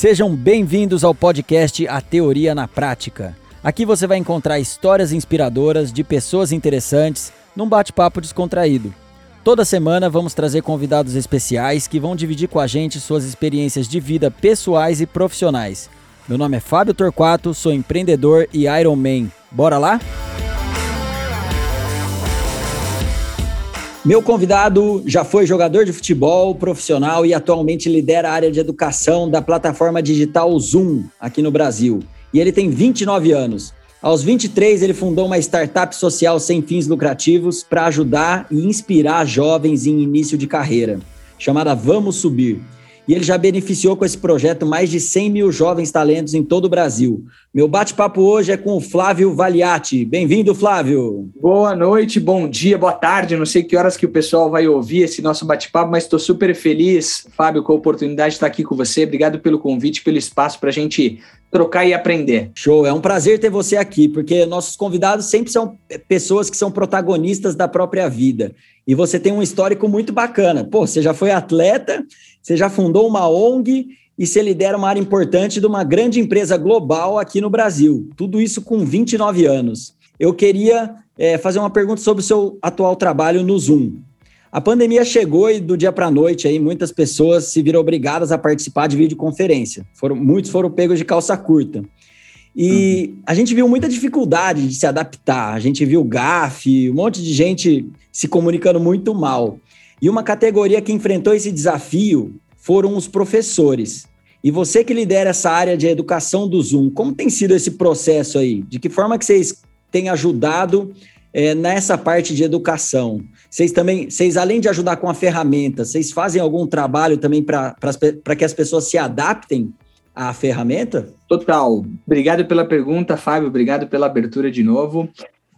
Sejam bem-vindos ao podcast A Teoria na Prática. Aqui você vai encontrar histórias inspiradoras de pessoas interessantes num bate-papo descontraído. Toda semana vamos trazer convidados especiais que vão dividir com a gente suas experiências de vida pessoais e profissionais. Meu nome é Fábio Torquato, sou empreendedor e Iron Man. Bora lá? Meu convidado já foi jogador de futebol profissional e atualmente lidera a área de educação da plataforma digital Zoom aqui no Brasil. E ele tem 29 anos. Aos 23, ele fundou uma startup social sem fins lucrativos para ajudar e inspirar jovens em início de carreira, chamada Vamos Subir e ele já beneficiou com esse projeto mais de 100 mil jovens talentos em todo o Brasil. Meu bate-papo hoje é com o Flávio Valiati. Bem-vindo, Flávio. Boa noite, bom dia, boa tarde. Não sei que horas que o pessoal vai ouvir esse nosso bate-papo, mas estou super feliz, Fábio, com a oportunidade de estar aqui com você. Obrigado pelo convite, pelo espaço para a gente trocar e aprender. Show, é um prazer ter você aqui, porque nossos convidados sempre são pessoas que são protagonistas da própria vida. E você tem um histórico muito bacana. Pô, você já foi atleta, você já fundou uma ONG e você lidera uma área importante de uma grande empresa global aqui no Brasil. Tudo isso com 29 anos. Eu queria é, fazer uma pergunta sobre o seu atual trabalho no Zoom. A pandemia chegou e do dia para a noite aí muitas pessoas se viram obrigadas a participar de videoconferência. Foram, muitos foram pegos de calça curta. E uhum. a gente viu muita dificuldade de se adaptar. A gente viu gafe, um monte de gente se comunicando muito mal. E uma categoria que enfrentou esse desafio foram os professores. E você que lidera essa área de educação do Zoom, como tem sido esse processo aí? De que forma que vocês têm ajudado é, nessa parte de educação? Vocês também, vocês além de ajudar com a ferramenta, vocês fazem algum trabalho também para que as pessoas se adaptem à ferramenta? Total. Obrigado pela pergunta, Fábio. Obrigado pela abertura de novo.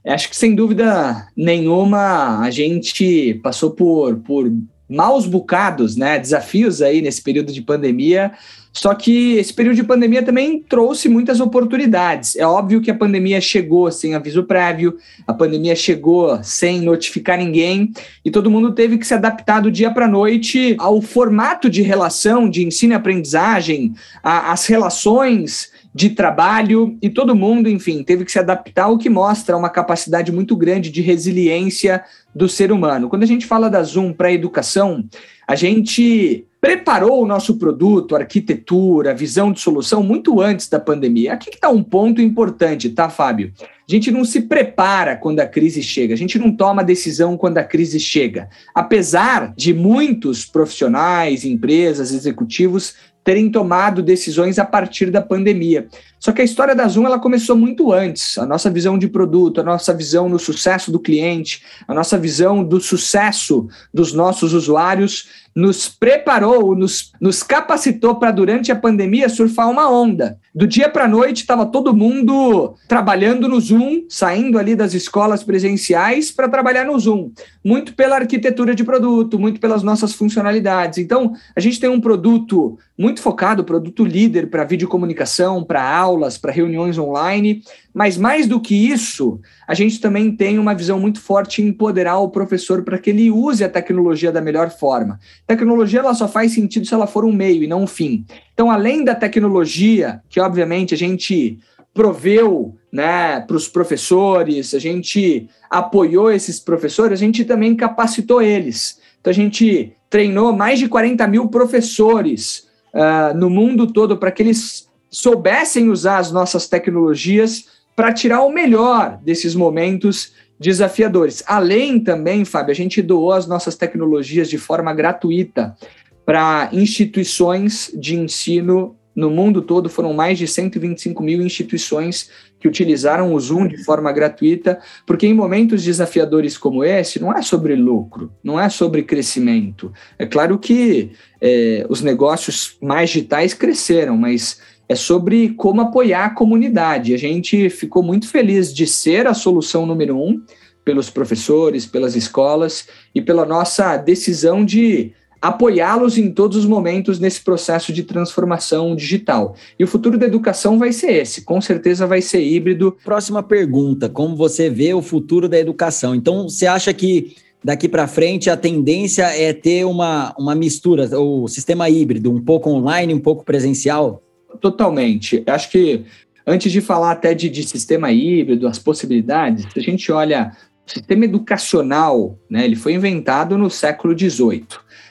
Acho que sem dúvida nenhuma a gente passou por, por maus bocados, né? Desafios aí nesse período de pandemia. Só que esse período de pandemia também trouxe muitas oportunidades. É óbvio que a pandemia chegou sem aviso prévio, a pandemia chegou sem notificar ninguém e todo mundo teve que se adaptar do dia para a noite ao formato de relação, de ensino e aprendizagem, às relações de trabalho e todo mundo, enfim, teve que se adaptar, o que mostra uma capacidade muito grande de resiliência do ser humano. Quando a gente fala da Zoom para a educação, a gente preparou o nosso produto, arquitetura, visão de solução muito antes da pandemia. Aqui que está um ponto importante, tá, Fábio? A gente não se prepara quando a crise chega, a gente não toma decisão quando a crise chega. Apesar de muitos profissionais, empresas, executivos terem tomado decisões a partir da pandemia. Só que a história da Zoom ela começou muito antes. A nossa visão de produto, a nossa visão no sucesso do cliente, a nossa visão do sucesso dos nossos usuários nos preparou, nos, nos capacitou para, durante a pandemia, surfar uma onda. Do dia para a noite, estava todo mundo trabalhando no Zoom, saindo ali das escolas presenciais para trabalhar no Zoom. Muito pela arquitetura de produto, muito pelas nossas funcionalidades. Então, a gente tem um produto muito focado, produto líder para videocomunicação, para aulas, para reuniões online, mas mais do que isso, a gente também tem uma visão muito forte em empoderar o professor para que ele use a tecnologia da melhor forma. Tecnologia ela só faz sentido se ela for um meio e não um fim. Então, além da tecnologia, que obviamente a gente proveu né, para os professores, a gente apoiou esses professores, a gente também capacitou eles. Então, a gente treinou mais de 40 mil professores uh, no mundo todo para que eles soubessem usar as nossas tecnologias para tirar o melhor desses momentos desafiadores. Além também, Fábio, a gente doou as nossas tecnologias de forma gratuita para instituições de ensino no mundo todo. Foram mais de 125 mil instituições que utilizaram o Zoom de forma gratuita, porque em momentos desafiadores como esse, não é sobre lucro, não é sobre crescimento. É claro que é, os negócios mais digitais cresceram, mas é sobre como apoiar a comunidade. A gente ficou muito feliz de ser a solução número um pelos professores, pelas escolas e pela nossa decisão de apoiá-los em todos os momentos nesse processo de transformação digital. E o futuro da educação vai ser esse, com certeza vai ser híbrido. Próxima pergunta: como você vê o futuro da educação? Então, você acha que daqui para frente a tendência é ter uma, uma mistura, o sistema híbrido, um pouco online, um pouco presencial? Totalmente. Acho que antes de falar até de, de sistema híbrido, as possibilidades, se a gente olha o sistema educacional, né, ele foi inventado no século XVIII.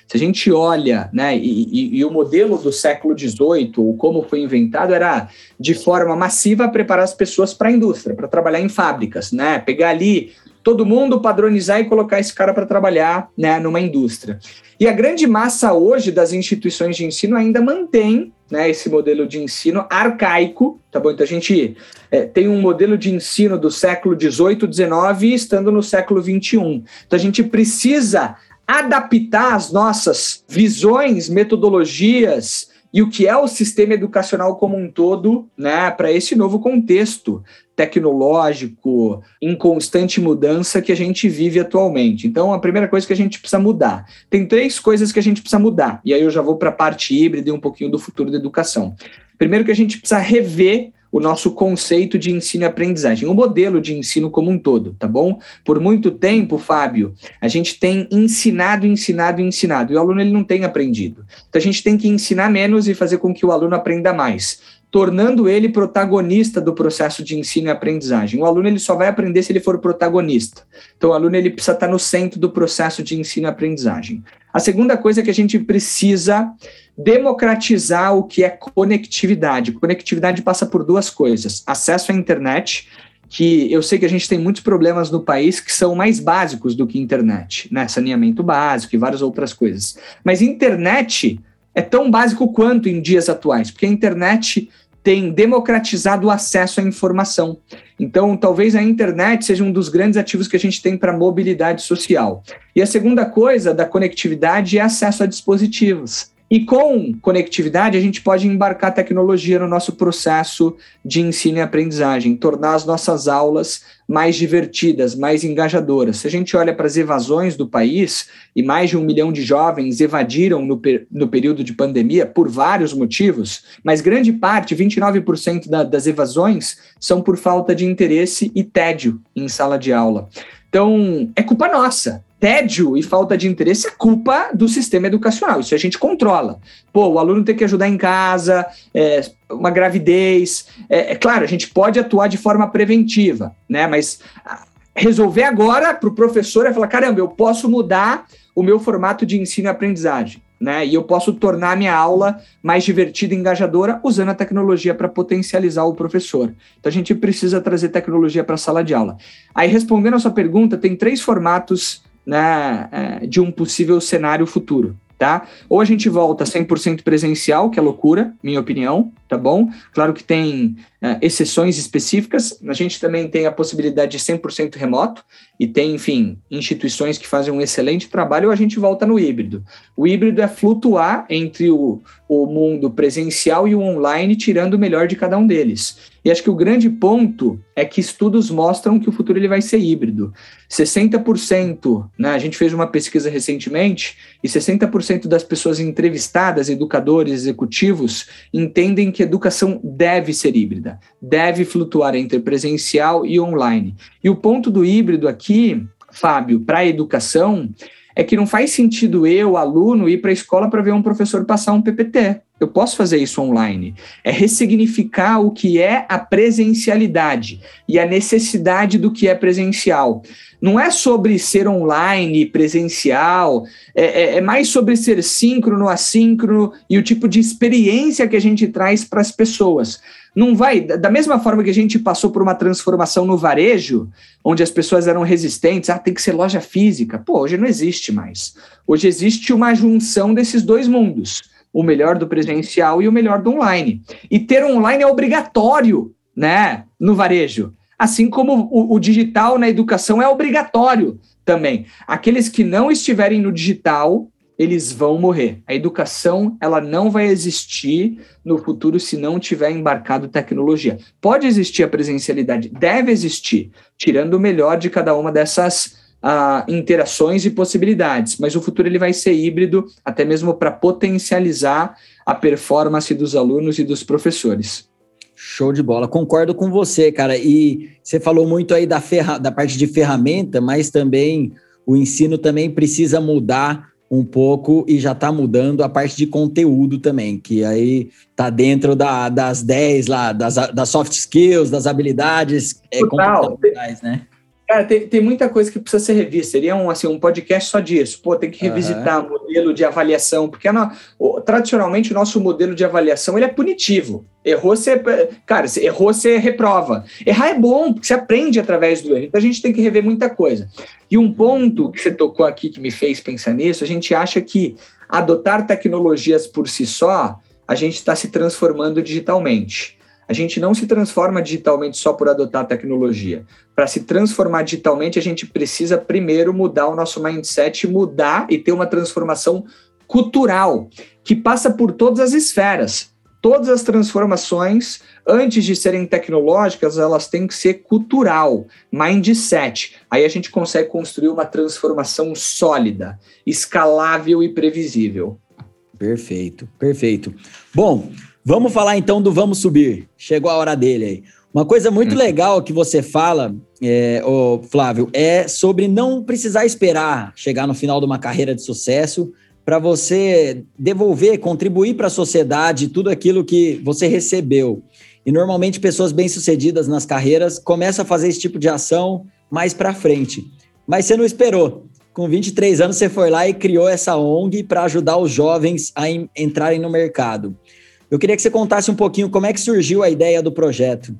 Se a gente olha, né, e, e, e, o modelo do século XVIII, ou como foi inventado, era de forma massiva preparar as pessoas para a indústria, para trabalhar em fábricas, né, pegar ali todo mundo padronizar e colocar esse cara para trabalhar né, numa indústria. E a grande massa hoje das instituições de ensino ainda mantém né, esse modelo de ensino arcaico, tá bom? Então a gente é, tem um modelo de ensino do século XVIII, XIX, estando no século XXI. Então a gente precisa adaptar as nossas visões, metodologias, e o que é o sistema educacional como um todo, né, para esse novo contexto tecnológico em constante mudança que a gente vive atualmente. Então, a primeira coisa que a gente precisa mudar. Tem três coisas que a gente precisa mudar. E aí eu já vou para a parte híbrida e um pouquinho do futuro da educação. Primeiro que a gente precisa rever o nosso conceito de ensino e aprendizagem, o modelo de ensino como um todo, tá bom? Por muito tempo, Fábio, a gente tem ensinado, ensinado, ensinado, e o aluno ele não tem aprendido. Então a gente tem que ensinar menos e fazer com que o aluno aprenda mais tornando ele protagonista do processo de ensino e aprendizagem. O aluno ele só vai aprender se ele for protagonista. Então, o aluno ele precisa estar no centro do processo de ensino e aprendizagem. A segunda coisa é que a gente precisa democratizar o que é conectividade. Conectividade passa por duas coisas: acesso à internet, que eu sei que a gente tem muitos problemas no país que são mais básicos do que internet, né? Saneamento básico e várias outras coisas. Mas internet é tão básico quanto em dias atuais, porque a internet tem democratizado o acesso à informação. Então, talvez a internet seja um dos grandes ativos que a gente tem para mobilidade social. E a segunda coisa da conectividade é acesso a dispositivos. E com conectividade, a gente pode embarcar tecnologia no nosso processo de ensino e aprendizagem, tornar as nossas aulas mais divertidas, mais engajadoras. Se a gente olha para as evasões do país, e mais de um milhão de jovens evadiram no, per no período de pandemia por vários motivos, mas grande parte, 29% da, das evasões, são por falta de interesse e tédio em sala de aula. Então, é culpa nossa tédio e falta de interesse é culpa do sistema educacional. Isso a gente controla. Pô, o aluno tem que ajudar em casa, é, uma gravidez. É, é, claro, a gente pode atuar de forma preventiva, né? Mas ah, resolver agora para o professor é falar: caramba, eu posso mudar o meu formato de ensino e aprendizagem. Né? E eu posso tornar a minha aula mais divertida e engajadora usando a tecnologia para potencializar o professor. Então a gente precisa trazer tecnologia para a sala de aula. Aí, respondendo a sua pergunta, tem três formatos né, é, de um possível cenário futuro. Tá? Ou a gente volta 100% presencial, que é loucura, minha opinião, tá bom? Claro que tem uh, exceções específicas, a gente também tem a possibilidade de 100% remoto, e tem, enfim, instituições que fazem um excelente trabalho, ou a gente volta no híbrido. O híbrido é flutuar entre o, o mundo presencial e o online, tirando o melhor de cada um deles. E acho que o grande ponto é que estudos mostram que o futuro ele vai ser híbrido. 60%, né, a gente fez uma pesquisa recentemente, e 60% das pessoas entrevistadas, educadores, executivos, entendem que educação deve ser híbrida, deve flutuar entre presencial e online. E o ponto do híbrido aqui, Fábio, para a educação, é que não faz sentido eu, aluno, ir para a escola para ver um professor passar um PPT. Eu posso fazer isso online. É ressignificar o que é a presencialidade e a necessidade do que é presencial. Não é sobre ser online, presencial, é, é, é mais sobre ser síncrono, assíncrono e o tipo de experiência que a gente traz para as pessoas. Não vai, da mesma forma que a gente passou por uma transformação no varejo, onde as pessoas eram resistentes, ah, tem que ser loja física. Pô, hoje não existe mais. Hoje existe uma junção desses dois mundos o melhor do presencial e o melhor do online. E ter online é obrigatório, né, no varejo. Assim como o, o digital na educação é obrigatório também. Aqueles que não estiverem no digital, eles vão morrer. A educação, ela não vai existir no futuro se não tiver embarcado tecnologia. Pode existir a presencialidade, deve existir, tirando o melhor de cada uma dessas uh, interações e possibilidades, mas o futuro ele vai ser híbrido, até mesmo para potencializar a performance dos alunos e dos professores. Show de bola, concordo com você, cara. E você falou muito aí da, ferra da parte de ferramenta, mas também o ensino também precisa mudar um pouco e já está mudando a parte de conteúdo também, que aí está dentro da, das 10 lá, das, das soft skills, das habilidades é, comportamentais, né? Cara, tem, tem muita coisa que precisa ser revista. Seria um, assim, um podcast só disso. Pô, tem que revisitar uhum. o modelo de avaliação, porque no, o, tradicionalmente o nosso modelo de avaliação ele é punitivo. Errou, você. Cara, você errou, você reprova. Errar é bom, porque você aprende através do erro. Então a gente tem que rever muita coisa. E um ponto que você tocou aqui que me fez pensar nisso, a gente acha que adotar tecnologias por si só, a gente está se transformando digitalmente. A gente não se transforma digitalmente só por adotar tecnologia. Para se transformar digitalmente, a gente precisa primeiro mudar o nosso mindset, mudar e ter uma transformação cultural, que passa por todas as esferas. Todas as transformações, antes de serem tecnológicas, elas têm que ser cultural, mindset. Aí a gente consegue construir uma transformação sólida, escalável e previsível. Perfeito, perfeito. Bom, Vamos falar então do Vamos Subir. Chegou a hora dele aí. Uma coisa muito hum. legal que você fala, é, ô, Flávio, é sobre não precisar esperar chegar no final de uma carreira de sucesso para você devolver, contribuir para a sociedade tudo aquilo que você recebeu. E normalmente pessoas bem-sucedidas nas carreiras começam a fazer esse tipo de ação mais para frente. Mas você não esperou. Com 23 anos você foi lá e criou essa ONG para ajudar os jovens a entrarem no mercado. Eu queria que você contasse um pouquinho como é que surgiu a ideia do projeto.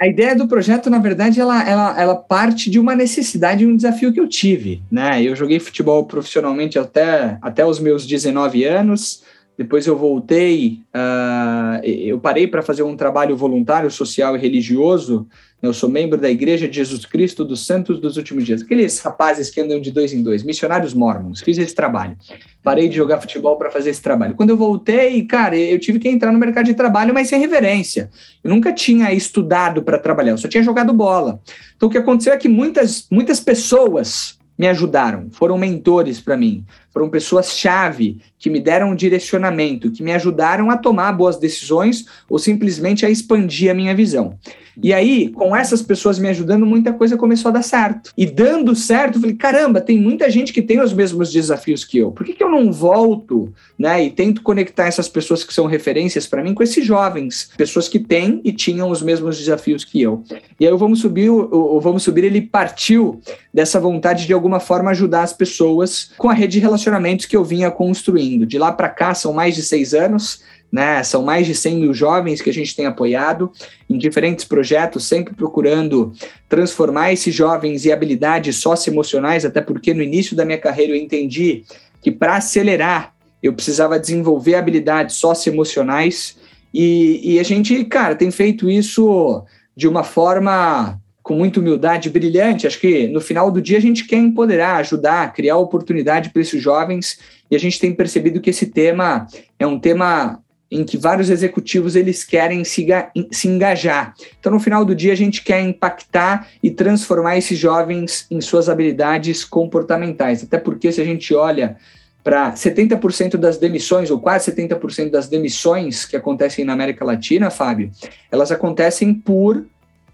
A ideia do projeto, na verdade, ela, ela, ela parte de uma necessidade e um desafio que eu tive. Né? Eu joguei futebol profissionalmente até, até os meus 19 anos, depois eu voltei, uh, eu parei para fazer um trabalho voluntário, social e religioso eu sou membro da Igreja de Jesus Cristo dos Santos dos Últimos Dias. Aqueles rapazes que andam de dois em dois, missionários mormons. Fiz esse trabalho. Parei de jogar futebol para fazer esse trabalho. Quando eu voltei, cara, eu tive que entrar no mercado de trabalho, mas sem reverência. Eu nunca tinha estudado para trabalhar, eu só tinha jogado bola. Então o que aconteceu é que muitas, muitas pessoas me ajudaram, foram mentores para mim, foram pessoas-chave que me deram um direcionamento, que me ajudaram a tomar boas decisões ou simplesmente a expandir a minha visão. E aí, com essas pessoas me ajudando, muita coisa começou a dar certo. E dando certo, eu falei: caramba, tem muita gente que tem os mesmos desafios que eu. Por que, que eu não volto né, e tento conectar essas pessoas que são referências para mim com esses jovens, pessoas que têm e tinham os mesmos desafios que eu? E aí, o Vamos Subir, o, o Vamos Subir, ele partiu dessa vontade de alguma forma ajudar as pessoas com a rede de relacionamentos que eu vinha construindo. De lá para cá, são mais de seis anos né? São mais de 100 mil jovens que a gente tem apoiado em diferentes projetos, sempre procurando transformar esses jovens em habilidades socioemocionais, até porque no início da minha carreira eu entendi que para acelerar eu precisava desenvolver habilidades socioemocionais e, e a gente, cara, tem feito isso de uma forma com muita humildade, brilhante. Acho que no final do dia a gente quer empoderar, ajudar, criar oportunidade para esses jovens e a gente tem percebido que esse tema é um tema em que vários executivos eles querem se, se engajar. Então, no final do dia, a gente quer impactar e transformar esses jovens em suas habilidades comportamentais. Até porque, se a gente olha para 70% das demissões, ou quase 70% das demissões que acontecem na América Latina, Fábio, elas acontecem por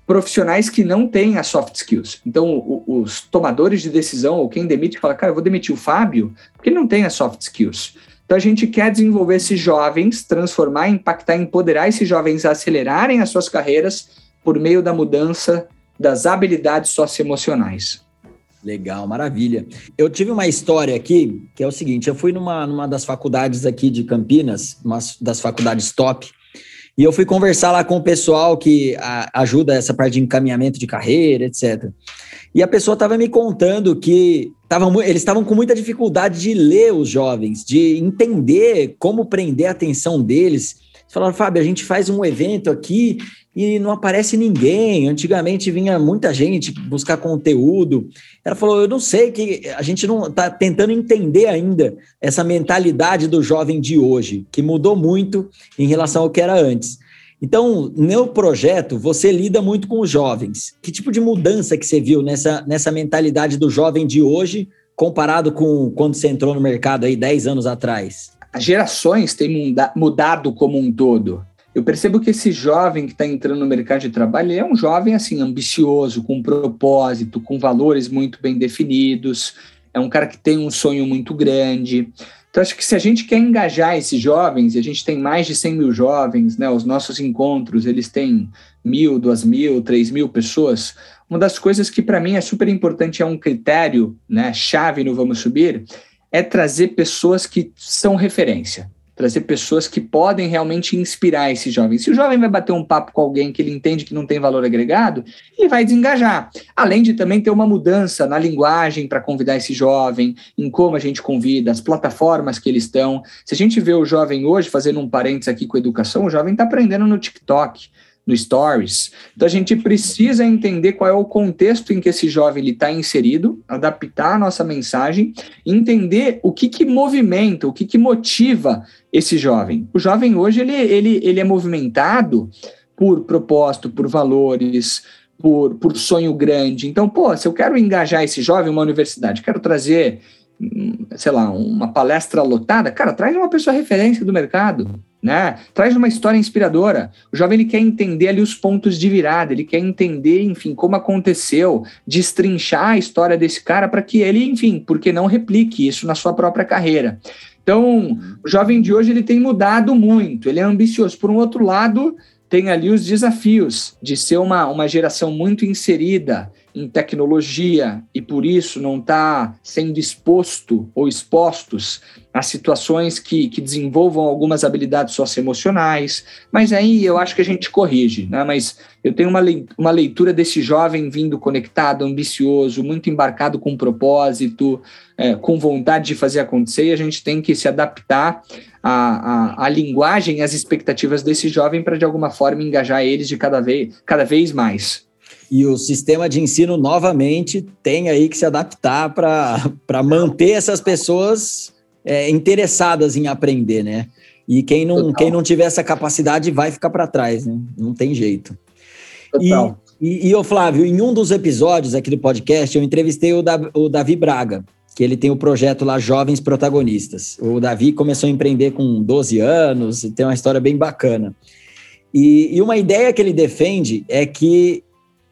profissionais que não têm as soft skills. Então, os tomadores de decisão, ou quem demite, fala, cara, eu vou demitir o Fábio, porque ele não tem as soft skills. Então a gente quer desenvolver esses jovens, transformar, impactar, empoderar esses jovens a acelerarem as suas carreiras por meio da mudança das habilidades socioemocionais. Legal, maravilha. Eu tive uma história aqui que é o seguinte: eu fui numa, numa das faculdades aqui de Campinas, uma das faculdades top, e eu fui conversar lá com o pessoal que a, ajuda essa parte de encaminhamento de carreira, etc. E a pessoa estava me contando que tavam, eles estavam com muita dificuldade de ler os jovens, de entender como prender a atenção deles. Falaram, Fábio, a gente faz um evento aqui e não aparece ninguém. Antigamente vinha muita gente buscar conteúdo. Ela falou: Eu não sei que a gente não está tentando entender ainda essa mentalidade do jovem de hoje, que mudou muito em relação ao que era antes. Então, no projeto, você lida muito com os jovens. Que tipo de mudança que você viu nessa, nessa mentalidade do jovem de hoje, comparado com quando você entrou no mercado aí 10 anos atrás? As gerações têm mudado como um todo. Eu percebo que esse jovem que está entrando no mercado de trabalho é um jovem assim ambicioso, com propósito, com valores muito bem definidos. é um cara que tem um sonho muito grande. Então, acho que se a gente quer engajar esses jovens, e a gente tem mais de 100 mil jovens, né, os nossos encontros, eles têm mil, duas mil, três mil pessoas, uma das coisas que para mim é super importante, é um critério, né, chave no Vamos Subir, é trazer pessoas que são referência trazer pessoas que podem realmente inspirar esse jovem. Se o jovem vai bater um papo com alguém que ele entende que não tem valor agregado, ele vai desengajar. Além de também ter uma mudança na linguagem para convidar esse jovem, em como a gente convida, as plataformas que eles estão. Se a gente vê o jovem hoje, fazendo um parênteses aqui com educação, o jovem está aprendendo no TikTok no Stories. Então a gente precisa entender qual é o contexto em que esse jovem está inserido, adaptar a nossa mensagem, entender o que, que movimenta, o que, que motiva esse jovem. O jovem hoje ele, ele, ele é movimentado por propósito, por valores, por, por sonho grande. Então, pô, se eu quero engajar esse jovem uma universidade, quero trazer, hum, sei lá, uma palestra lotada, cara, traz uma pessoa referência do mercado né? Traz uma história inspiradora. O jovem ele quer entender ali os pontos de virada, ele quer entender, enfim, como aconteceu, destrinchar a história desse cara para que ele, enfim, porque não replique isso na sua própria carreira. Então, o jovem de hoje ele tem mudado muito, ele é ambicioso. Por um outro lado, tem ali os desafios de ser uma, uma geração muito inserida em tecnologia e por isso não está sendo exposto ou expostos a situações que, que desenvolvam algumas habilidades socioemocionais, mas aí eu acho que a gente corrige, né? Mas eu tenho uma, uma leitura desse jovem vindo conectado, ambicioso, muito embarcado com propósito, é, com vontade de fazer acontecer, e a gente tem que se adaptar à, à, à linguagem e às expectativas desse jovem para, de alguma forma, engajar eles de cada vez, cada vez mais. E o sistema de ensino, novamente, tem aí que se adaptar para manter essas pessoas é, interessadas em aprender, né? E quem não, quem não tiver essa capacidade vai ficar para trás, né? Não tem jeito. Total. E, e, Flávio, em um dos episódios aqui do podcast, eu entrevistei o, da, o Davi Braga, que ele tem o projeto lá Jovens Protagonistas. O Davi começou a empreender com 12 anos, tem uma história bem bacana. E, e uma ideia que ele defende é que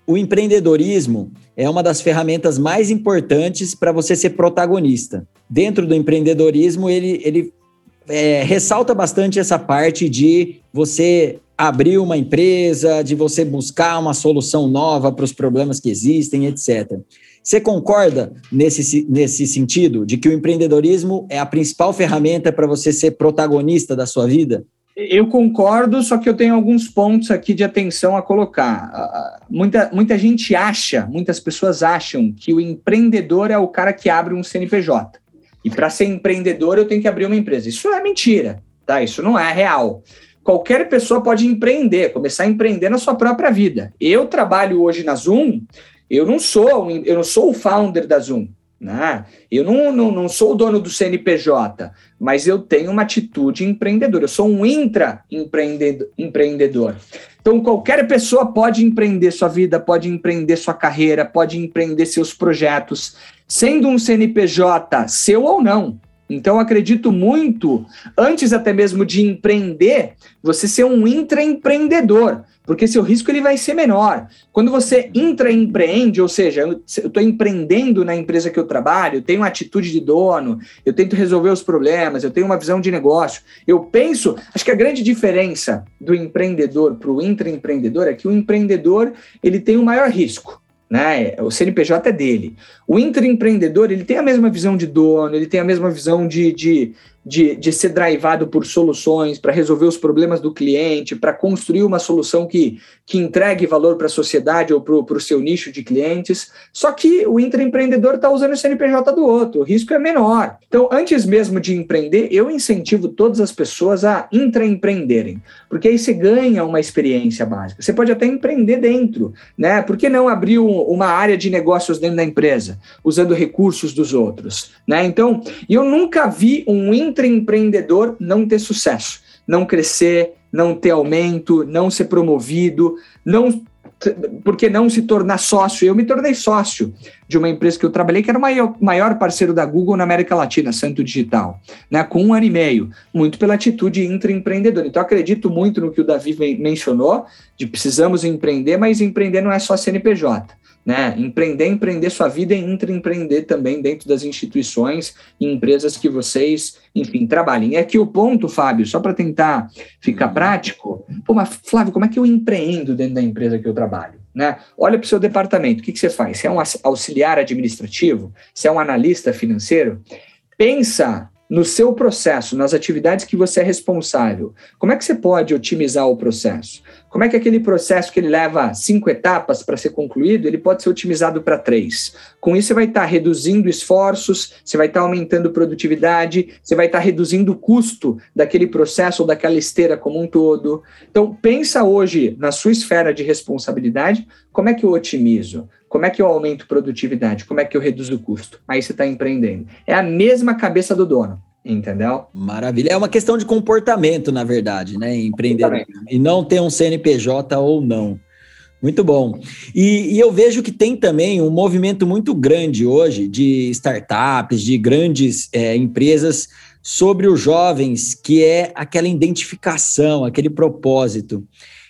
o empreendedorismo é uma das ferramentas mais importantes para você ser protagonista. Dentro do empreendedorismo, ele, ele é, ressalta bastante essa parte de você abrir uma empresa, de você buscar uma solução nova para os problemas que existem, etc. Você concorda nesse, nesse sentido, de que o empreendedorismo é a principal ferramenta para você ser protagonista da sua vida? Eu concordo, só que eu tenho alguns pontos aqui de atenção a colocar. Muita, muita gente acha, muitas pessoas acham que o empreendedor é o cara que abre um CNPJ. E para ser empreendedor eu tenho que abrir uma empresa. Isso é mentira, tá? Isso não é real. Qualquer pessoa pode empreender, começar a empreender na sua própria vida. Eu trabalho hoje na Zoom, eu não sou, eu não sou o founder da Zoom. Né? Eu não, não, não sou o dono do CNPJ, mas eu tenho uma atitude empreendedora. Eu sou um intraempreendedor. Então, qualquer pessoa pode empreender sua vida, pode empreender sua carreira, pode empreender seus projetos, sendo um CNPJ seu ou não. Então, acredito muito, antes até mesmo de empreender, você ser um intraempreendedor porque seu risco ele vai ser menor. Quando você intraempreende, ou seja, eu estou empreendendo na empresa que eu trabalho, eu tenho uma atitude de dono, eu tento resolver os problemas, eu tenho uma visão de negócio. Eu penso, acho que a grande diferença do empreendedor para o intraempreendedor é que o empreendedor ele tem o maior risco. Né? O CNPJ é dele. O intraempreendedor ele tem a mesma visão de dono, ele tem a mesma visão de, de de, de ser drivado por soluções para resolver os problemas do cliente, para construir uma solução que, que entregue valor para a sociedade ou para o seu nicho de clientes. Só que o intraempreendedor está usando o CNPJ do outro, o risco é menor. Então, antes mesmo de empreender, eu incentivo todas as pessoas a intraempreenderem, porque aí você ganha uma experiência básica. Você pode até empreender dentro, né? Por que não abrir uma área de negócios dentro da empresa, usando recursos dos outros, né? Então, eu nunca vi um intraempreendedor não ter sucesso, não crescer, não ter aumento, não ser promovido, não porque não se tornar sócio? Eu me tornei sócio. de uma empresa que eu trabalhei, que era o maior, maior parceiro da Google na América Latina, Santo Digital, né, com um ano e meio, muito pela atitude intraempreendedora. Então, acredito muito no que o Davi mencionou, de precisamos empreender, mas empreender não é só CNPJ. Né? Empreender, empreender sua vida e intraempreender também dentro das instituições e empresas que vocês, enfim, trabalhem. E aqui o ponto, Fábio, só para tentar ficar prático, pô, mas Flávio, como é que eu empreendo dentro da empresa que eu trabalho? Né? Olha para o seu departamento, o que, que você faz? Você é um auxiliar administrativo? Você é um analista financeiro? Pensa no seu processo, nas atividades que você é responsável, como é que você pode otimizar o processo? Como é que aquele processo que ele leva cinco etapas para ser concluído, ele pode ser otimizado para três? Com isso, você vai estar tá reduzindo esforços, você vai estar tá aumentando produtividade, você vai estar tá reduzindo o custo daquele processo ou daquela esteira como um todo. Então, pensa hoje na sua esfera de responsabilidade, como é que eu otimizo? Como é que eu aumento produtividade? Como é que eu reduzo o custo? Aí você está empreendendo. É a mesma cabeça do dono, entendeu? Maravilha. É uma questão de comportamento, na verdade, né? Empreender e não ter um CNPJ ou não. Muito bom. E, e, eu vejo que tem também um movimento muito grande hoje de startups, de grandes é, empresas sobre os jovens, que é aquela identificação, aquele propósito.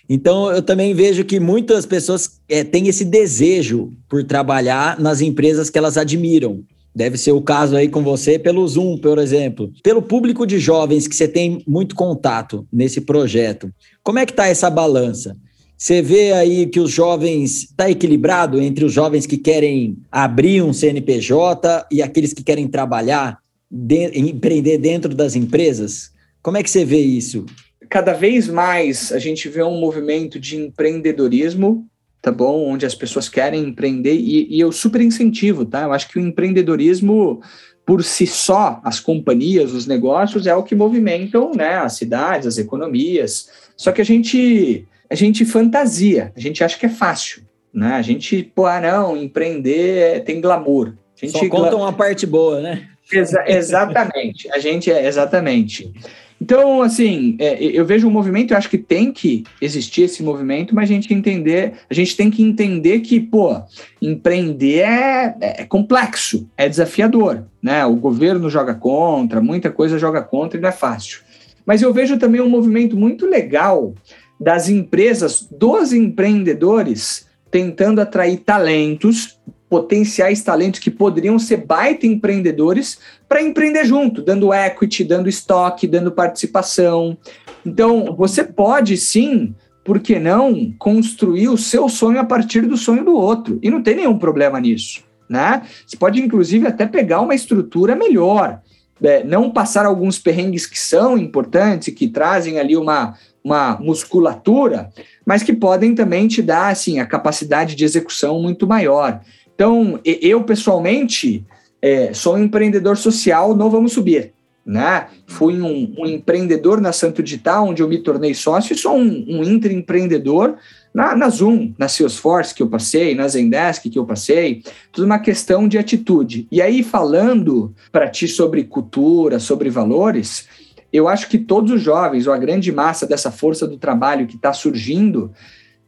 Então, eu também vejo que muitas pessoas é, têm esse desejo por trabalhar nas empresas que elas admiram. Deve ser o caso aí com você pelo Zoom, por exemplo. Pelo público de jovens que você tem muito contato nesse projeto, como é que está essa balança? Você vê aí que os jovens está equilibrado entre os jovens que querem abrir um CNPJ e aqueles que querem trabalhar, de, empreender dentro das empresas? Como é que você vê isso? Cada vez mais a gente vê um movimento de empreendedorismo, tá bom? Onde as pessoas querem empreender e, e eu super incentivo, tá? Eu acho que o empreendedorismo por si só, as companhias, os negócios é o que movimentam, né, as cidades, as economias. Só que a gente a gente fantasia, a gente acha que é fácil, né? A gente, pô, ah, não, empreender é, tem glamour. A gente Só conta uma parte boa, né? Exa exatamente. A gente é exatamente. Então, assim, é, eu vejo um movimento, eu acho que tem que existir esse movimento, mas a gente entender, a gente tem que entender que, pô, empreender é, é complexo, é desafiador, né? O governo joga contra, muita coisa joga contra e não é fácil. Mas eu vejo também um movimento muito legal das empresas, dos empreendedores, tentando atrair talentos potenciais talentos que poderiam ser baita empreendedores para empreender junto, dando equity, dando estoque, dando participação. Então, você pode sim, por que não, construir o seu sonho a partir do sonho do outro. E não tem nenhum problema nisso. Né? Você pode, inclusive, até pegar uma estrutura melhor. É, não passar alguns perrengues que são importantes, que trazem ali uma, uma musculatura, mas que podem também te dar assim, a capacidade de execução muito maior. Então, eu pessoalmente é, sou um empreendedor social no Vamos Subir. Né? Fui um, um, empreendedor na Santo Digital, onde eu me tornei sócio, e sou um, um intraempreendedor na, na Zoom, na Salesforce que eu passei, na Zendesk que eu passei, tudo uma questão de atitude. E aí, falando para ti sobre cultura, sobre valores, eu acho que todos os jovens, ou a grande massa dessa força do trabalho que está surgindo,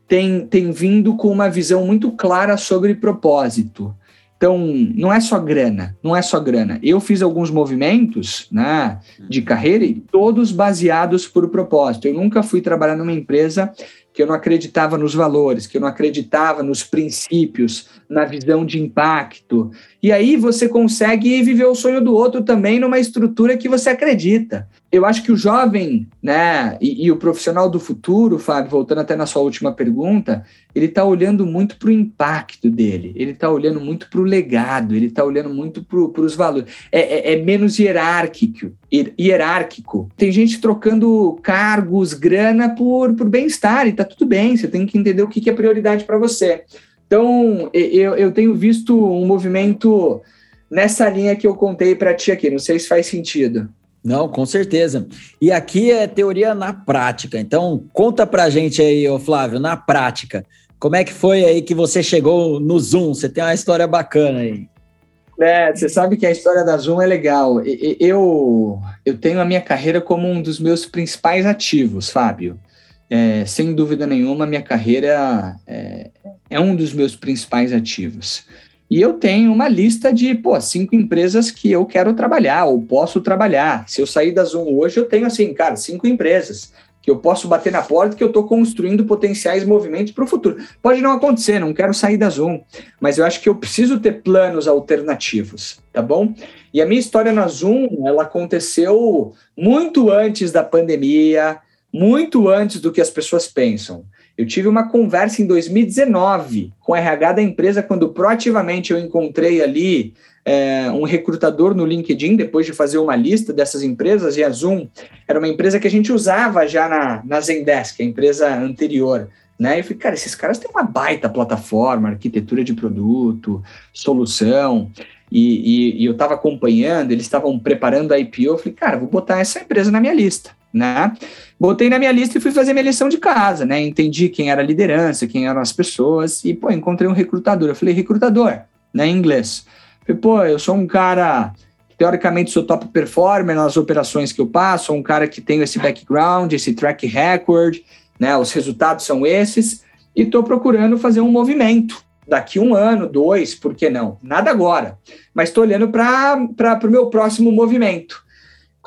tem, tem vindo com uma visão muito clara sobre propósito. Então, não é só grana, não é só grana. Eu fiz alguns movimentos né, de carreira e todos baseados por propósito. Eu nunca fui trabalhar numa empresa que eu não acreditava nos valores, que eu não acreditava nos princípios, na visão de impacto. E aí você consegue viver o sonho do outro também numa estrutura que você acredita. Eu acho que o jovem, né, e, e o profissional do futuro, Fábio, voltando até na sua última pergunta, ele está olhando muito para o impacto dele, ele está olhando muito para o legado, ele está olhando muito para os valores. É, é, é, menos hierárquico, hierárquico. Tem gente trocando cargos, grana por, por bem-estar, e está tudo bem, você tem que entender o que, que é prioridade para você. Então, eu, eu tenho visto um movimento nessa linha que eu contei para ti aqui. Não sei se faz sentido. Não, com certeza. E aqui é teoria na prática. Então, conta pra gente aí, ô Flávio, na prática, como é que foi aí que você chegou no Zoom? Você tem uma história bacana aí. É, você sabe que a história da Zoom é legal. Eu, eu tenho a minha carreira como um dos meus principais ativos, Fábio. É, sem dúvida nenhuma, minha carreira é, é um dos meus principais ativos. E eu tenho uma lista de pô, cinco empresas que eu quero trabalhar ou posso trabalhar. Se eu sair da Zoom hoje, eu tenho assim, cara, cinco empresas que eu posso bater na porta que eu estou construindo potenciais movimentos para o futuro. Pode não acontecer, não quero sair da Zoom, mas eu acho que eu preciso ter planos alternativos, tá bom? E a minha história na Zoom, ela aconteceu muito antes da pandemia, muito antes do que as pessoas pensam. Eu tive uma conversa em 2019 com o RH da empresa, quando proativamente eu encontrei ali é, um recrutador no LinkedIn, depois de fazer uma lista dessas empresas, e a Zoom era uma empresa que a gente usava já na, na Zendesk, a empresa anterior. Né? E eu falei, cara, esses caras têm uma baita plataforma, arquitetura de produto, solução. E, e, e eu estava acompanhando, eles estavam preparando a IPO. Eu falei, cara, vou botar essa empresa na minha lista. Né? Botei na minha lista e fui fazer minha lição de casa, né? Entendi quem era a liderança, quem eram as pessoas, e pô, encontrei um recrutador. Eu falei, recrutador, né, em inglês. Falei, pô, eu sou um cara, teoricamente sou top performer nas operações que eu passo, sou um cara que tem esse background, esse track record, né? Os resultados são esses, e estou procurando fazer um movimento. Daqui um ano, dois, por que não? Nada agora. Mas estou olhando para o meu próximo movimento.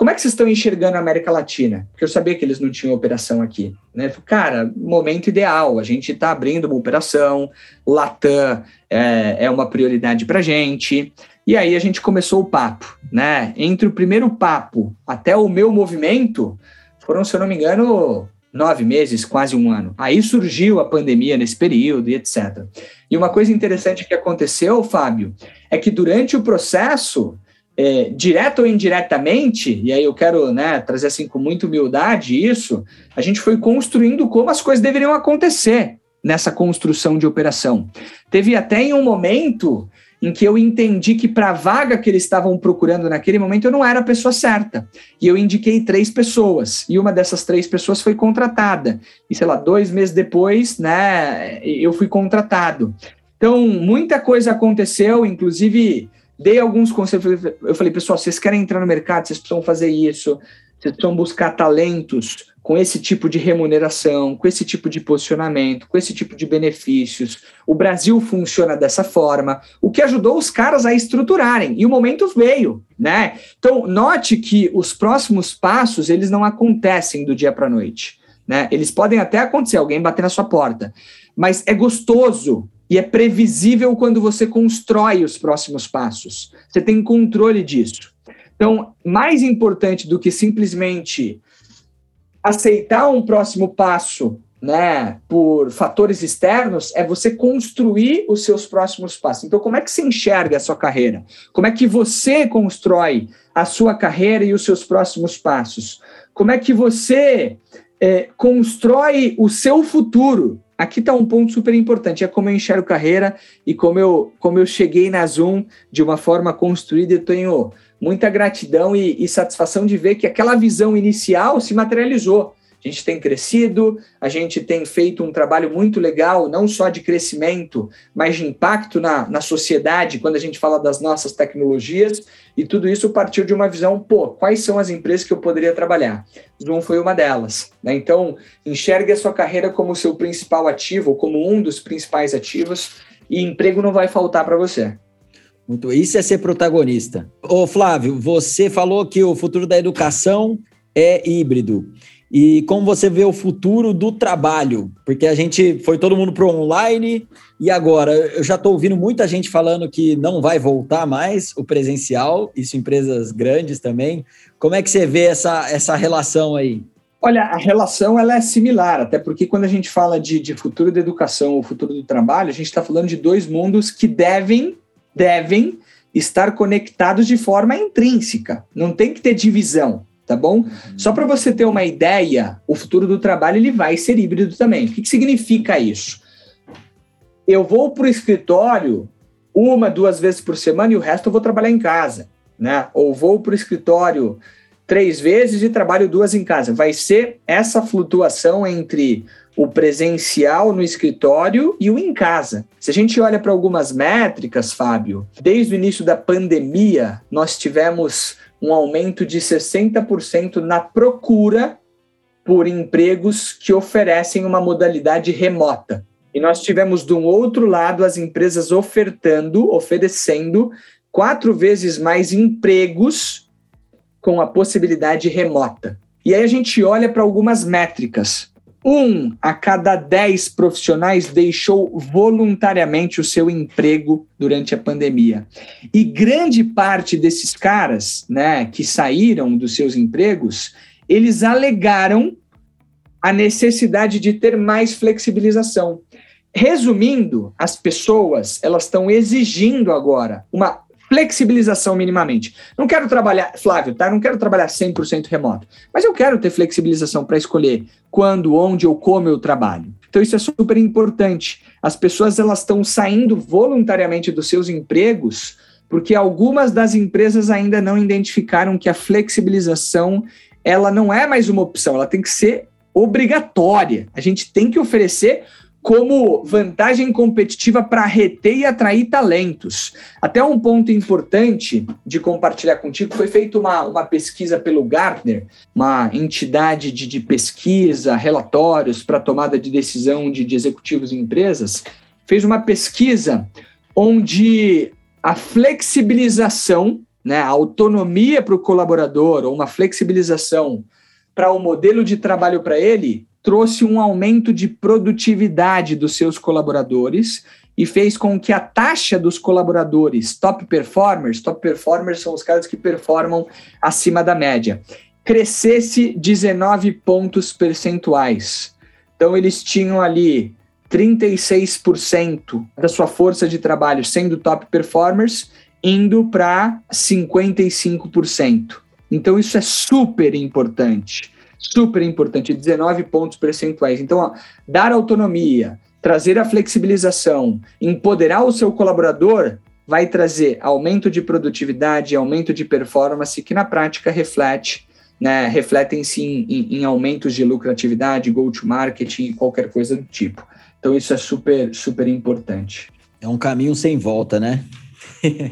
Como é que vocês estão enxergando a América Latina? Porque eu sabia que eles não tinham operação aqui. Né? Cara, momento ideal, a gente está abrindo uma operação, Latam é, é uma prioridade para a gente. E aí a gente começou o papo. Né? Entre o primeiro papo até o meu movimento, foram, se eu não me engano, nove meses, quase um ano. Aí surgiu a pandemia nesse período e etc. E uma coisa interessante que aconteceu, Fábio, é que durante o processo é, direto ou indiretamente, e aí eu quero né, trazer assim com muita humildade isso, a gente foi construindo como as coisas deveriam acontecer nessa construção de operação. Teve até em um momento em que eu entendi que para a vaga que eles estavam procurando naquele momento eu não era a pessoa certa. E eu indiquei três pessoas, e uma dessas três pessoas foi contratada. E sei lá, dois meses depois, né, eu fui contratado. Então, muita coisa aconteceu, inclusive dei alguns conselhos. Eu falei, pessoal, vocês querem entrar no mercado, vocês precisam fazer isso, vocês precisam buscar talentos com esse tipo de remuneração, com esse tipo de posicionamento, com esse tipo de benefícios. O Brasil funciona dessa forma, o que ajudou os caras a estruturarem. E o momento veio, né? Então, note que os próximos passos, eles não acontecem do dia para a noite, né? Eles podem até acontecer, alguém bater na sua porta, mas é gostoso e é previsível quando você constrói os próximos passos. Você tem controle disso. Então, mais importante do que simplesmente aceitar um próximo passo, né, por fatores externos, é você construir os seus próximos passos. Então, como é que você enxerga a sua carreira? Como é que você constrói a sua carreira e os seus próximos passos? Como é que você é, constrói o seu futuro? Aqui está um ponto super importante, é como eu enxergo carreira e como eu, como eu cheguei na Zoom de uma forma construída, eu tenho muita gratidão e, e satisfação de ver que aquela visão inicial se materializou. A gente tem crescido, a gente tem feito um trabalho muito legal, não só de crescimento, mas de impacto na, na sociedade, quando a gente fala das nossas tecnologias, e tudo isso partiu de uma visão, pô, quais são as empresas que eu poderia trabalhar? Zoom foi uma delas. Né? Então, enxergue a sua carreira como seu principal ativo, como um dos principais ativos, e emprego não vai faltar para você. Muito, isso é ser protagonista. Ô Flávio, você falou que o futuro da educação é híbrido e como você vê o futuro do trabalho, porque a gente foi todo mundo para online e agora eu já estou ouvindo muita gente falando que não vai voltar mais o presencial, isso empresas grandes também. Como é que você vê essa, essa relação aí? Olha, a relação ela é similar, até porque quando a gente fala de, de futuro da educação ou futuro do trabalho, a gente está falando de dois mundos que devem, devem estar conectados de forma intrínseca. Não tem que ter divisão tá bom? Uhum. Só para você ter uma ideia, o futuro do trabalho ele vai ser híbrido também. O que, que significa isso? Eu vou para o escritório uma, duas vezes por semana e o resto eu vou trabalhar em casa, né? Ou vou para o escritório três vezes e trabalho duas em casa. Vai ser essa flutuação entre o presencial no escritório e o em casa. Se a gente olha para algumas métricas, Fábio, desde o início da pandemia, nós tivemos um aumento de 60% na procura por empregos que oferecem uma modalidade remota. E nós tivemos de um outro lado as empresas ofertando, oferecendo quatro vezes mais empregos com a possibilidade remota. E aí a gente olha para algumas métricas. Um a cada dez profissionais deixou voluntariamente o seu emprego durante a pandemia. E grande parte desses caras, né, que saíram dos seus empregos, eles alegaram a necessidade de ter mais flexibilização. Resumindo, as pessoas elas estão exigindo agora uma flexibilização minimamente. Não quero trabalhar, Flávio, tá? Não quero trabalhar 100% remoto, mas eu quero ter flexibilização para escolher quando, onde ou como eu trabalho. Então isso é super importante. As pessoas elas estão saindo voluntariamente dos seus empregos porque algumas das empresas ainda não identificaram que a flexibilização ela não é mais uma opção, ela tem que ser obrigatória. A gente tem que oferecer como vantagem competitiva para reter e atrair talentos. Até um ponto importante de compartilhar contigo: foi feita uma, uma pesquisa pelo Gartner, uma entidade de, de pesquisa, relatórios para tomada de decisão de, de executivos em empresas, fez uma pesquisa onde a flexibilização, né, a autonomia para o colaborador, ou uma flexibilização para o modelo de trabalho para ele, trouxe um aumento de produtividade dos seus colaboradores e fez com que a taxa dos colaboradores top performers, top performers são os caras que performam acima da média, crescesse 19 pontos percentuais. Então eles tinham ali 36% da sua força de trabalho sendo top performers, indo para 55%. Então isso é super importante super importante, 19 pontos percentuais. Então, ó, dar autonomia, trazer a flexibilização, empoderar o seu colaborador vai trazer aumento de produtividade, aumento de performance, que na prática reflete, né, refletem-se em, em, em, aumentos de lucratividade, go-to-market e qualquer coisa do tipo. Então isso é super, super importante. É um caminho sem volta, né?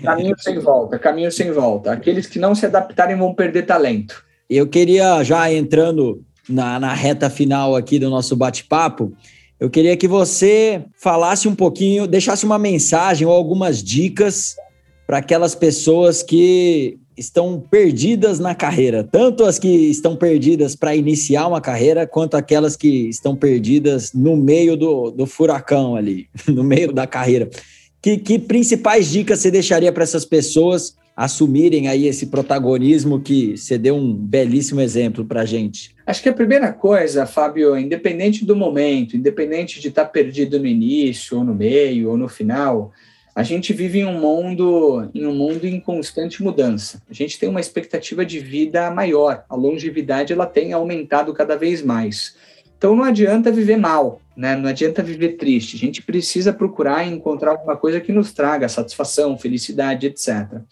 caminho sem volta, caminho sem volta. Aqueles que não se adaptarem vão perder talento. Eu queria, já entrando na, na reta final aqui do nosso bate-papo, eu queria que você falasse um pouquinho, deixasse uma mensagem ou algumas dicas para aquelas pessoas que estão perdidas na carreira, tanto as que estão perdidas para iniciar uma carreira, quanto aquelas que estão perdidas no meio do, do furacão ali, no meio da carreira. Que, que principais dicas você deixaria para essas pessoas assumirem aí esse protagonismo que você deu um belíssimo exemplo para a gente? Acho que a primeira coisa, Fábio, independente do momento, independente de estar tá perdido no início, ou no meio, ou no final, a gente vive em um mundo em um mundo em constante mudança. A gente tem uma expectativa de vida maior, a longevidade ela tem aumentado cada vez mais. Então não adianta viver mal, né? Não adianta viver triste. A gente precisa procurar encontrar alguma coisa que nos traga satisfação, felicidade, etc.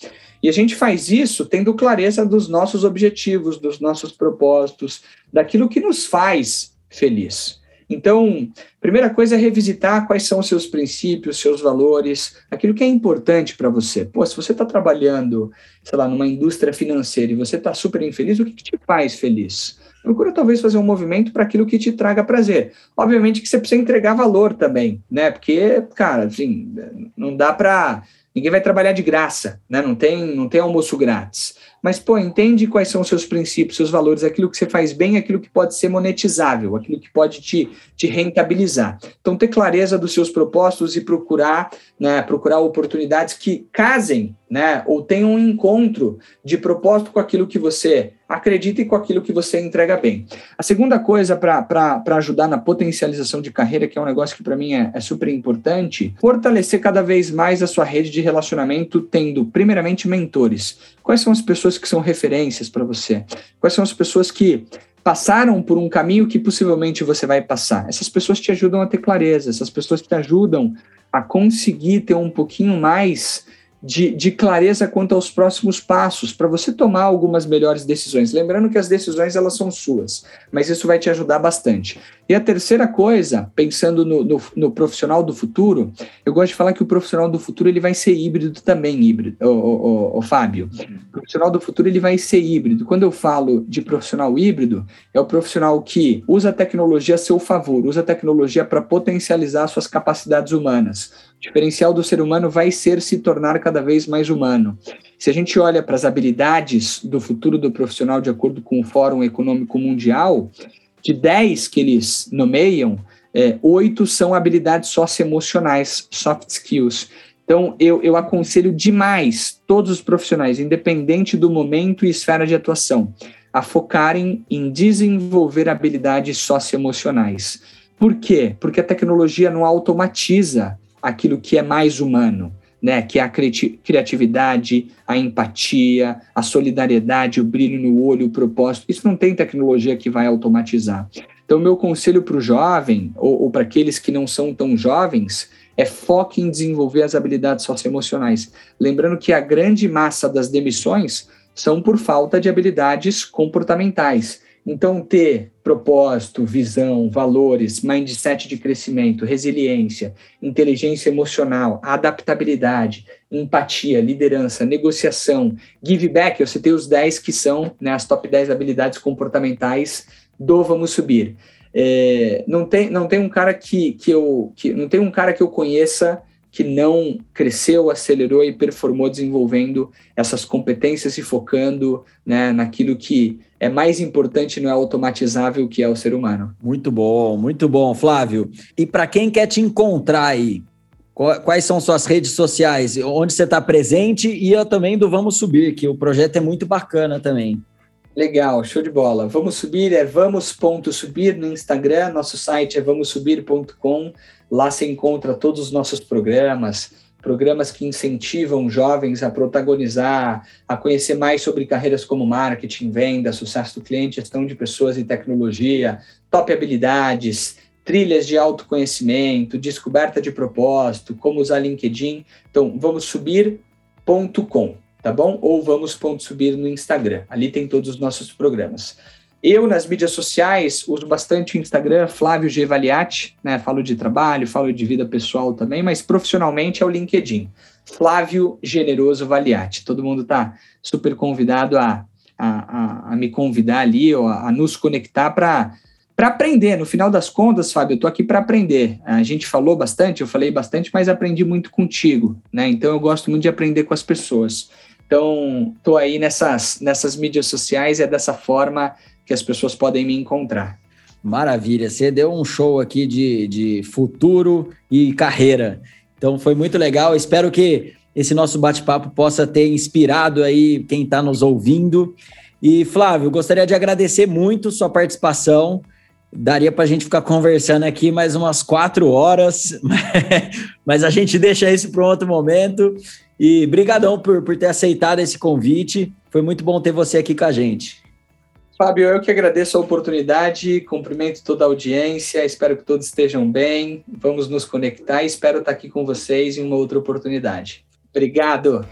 E a gente faz isso tendo clareza dos nossos objetivos, dos nossos propósitos, daquilo que nos faz feliz. Então, primeira coisa é revisitar quais são os seus princípios, seus valores, aquilo que é importante para você. Pô, se você está trabalhando, sei lá, numa indústria financeira e você está super infeliz, o que, que te faz feliz? procura talvez fazer um movimento para aquilo que te traga prazer. Obviamente que você precisa entregar valor também, né? Porque, cara, assim, não dá para ninguém vai trabalhar de graça, né? Não tem, não tem almoço grátis. Mas, pô, entende quais são os seus princípios, seus valores, aquilo que você faz bem, aquilo que pode ser monetizável, aquilo que pode te, te rentabilizar. Então, ter clareza dos seus propósitos e procurar, né, procurar oportunidades que casem, né, ou tenham um encontro de propósito com aquilo que você acredita e com aquilo que você entrega bem. A segunda coisa para ajudar na potencialização de carreira, que é um negócio que para mim é, é super importante, fortalecer cada vez mais a sua rede de relacionamento, tendo, primeiramente, mentores. Quais são as pessoas que são referências para você? Quais são as pessoas que passaram por um caminho que possivelmente você vai passar? Essas pessoas te ajudam a ter clareza, essas pessoas te ajudam a conseguir ter um pouquinho mais de, de clareza quanto aos próximos passos, para você tomar algumas melhores decisões. Lembrando que as decisões elas são suas, mas isso vai te ajudar bastante. E a terceira coisa, pensando no, no, no profissional do futuro, eu gosto de falar que o profissional do futuro ele vai ser híbrido também, híbrido, o, o, Fábio. O profissional do futuro ele vai ser híbrido. Quando eu falo de profissional híbrido, é o profissional que usa a tecnologia a seu favor, usa a tecnologia para potencializar suas capacidades humanas o diferencial do ser humano vai ser se tornar cada vez mais humano. Se a gente olha para as habilidades do futuro do profissional, de acordo com o Fórum Econômico Mundial, de 10 que eles nomeiam, é, oito são habilidades socioemocionais, soft skills. Então, eu, eu aconselho demais todos os profissionais, independente do momento e esfera de atuação, a focarem em desenvolver habilidades socioemocionais. Por quê? Porque a tecnologia não automatiza aquilo que é mais humano, né? Que é a criatividade, a empatia, a solidariedade, o brilho no olho, o propósito. Isso não tem tecnologia que vai automatizar. Então, meu conselho para o jovem, ou, ou para aqueles que não são tão jovens, é foque em desenvolver as habilidades socioemocionais. Lembrando que a grande massa das demissões são por falta de habilidades comportamentais. Então, ter propósito, visão, valores, mindset de crescimento, resiliência, inteligência emocional, adaptabilidade, empatia, liderança, negociação, give back, eu citei os 10 que são né, as top 10 habilidades comportamentais do Vamos Subir. É, não, tem, não tem um cara que, que eu que, não tem um cara que eu conheça que não cresceu, acelerou e performou desenvolvendo essas competências e focando né, naquilo que é mais importante, não é automatizável, que é o ser humano. Muito bom, muito bom, Flávio. E para quem quer te encontrar aí, quais são suas redes sociais, onde você está presente e eu também do Vamos Subir, que o projeto é muito bacana também. Legal, show de bola. Vamos subir é vamos.subir no Instagram, nosso site é vamossubir.com. Lá se encontra todos os nossos programas, programas que incentivam jovens a protagonizar, a conhecer mais sobre carreiras como marketing, venda, sucesso do cliente, gestão de pessoas e tecnologia, top habilidades, trilhas de autoconhecimento, descoberta de propósito, como usar LinkedIn. Então, vamos subir.com tá bom? Ou vamos subir no Instagram. Ali tem todos os nossos programas. Eu, nas mídias sociais, uso bastante o Instagram, Flávio G. Valiati, né? Falo de trabalho, falo de vida pessoal também, mas profissionalmente é o LinkedIn. Flávio Generoso Valiati. Todo mundo está super convidado a, a, a, a, me convidar ali, ou a, a nos conectar para para aprender. No final das contas, Fábio, eu estou aqui para aprender. A gente falou bastante, eu falei bastante, mas aprendi muito contigo, né? Então eu gosto muito de aprender com as pessoas. Então, estou aí nessas, nessas mídias sociais e é dessa forma que as pessoas podem me encontrar. Maravilha, você deu um show aqui de, de futuro e carreira. Então foi muito legal. Espero que esse nosso bate-papo possa ter inspirado aí quem está nos ouvindo. E Flávio, gostaria de agradecer muito sua participação. Daria para a gente ficar conversando aqui mais umas quatro horas, mas a gente deixa isso para um outro momento. E brigadão por, por ter aceitado esse convite. Foi muito bom ter você aqui com a gente. Fábio, eu que agradeço a oportunidade, cumprimento toda a audiência, espero que todos estejam bem, vamos nos conectar e espero estar aqui com vocês em uma outra oportunidade. Obrigado!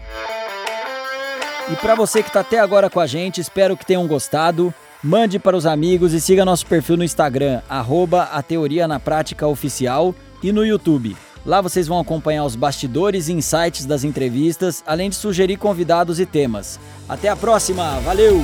E para você que está até agora com a gente, espero que tenham gostado. Mande para os amigos e siga nosso perfil no Instagram, arroba a Teoria na Prática Oficial e no YouTube. Lá vocês vão acompanhar os bastidores e insights das entrevistas, além de sugerir convidados e temas. Até a próxima, valeu!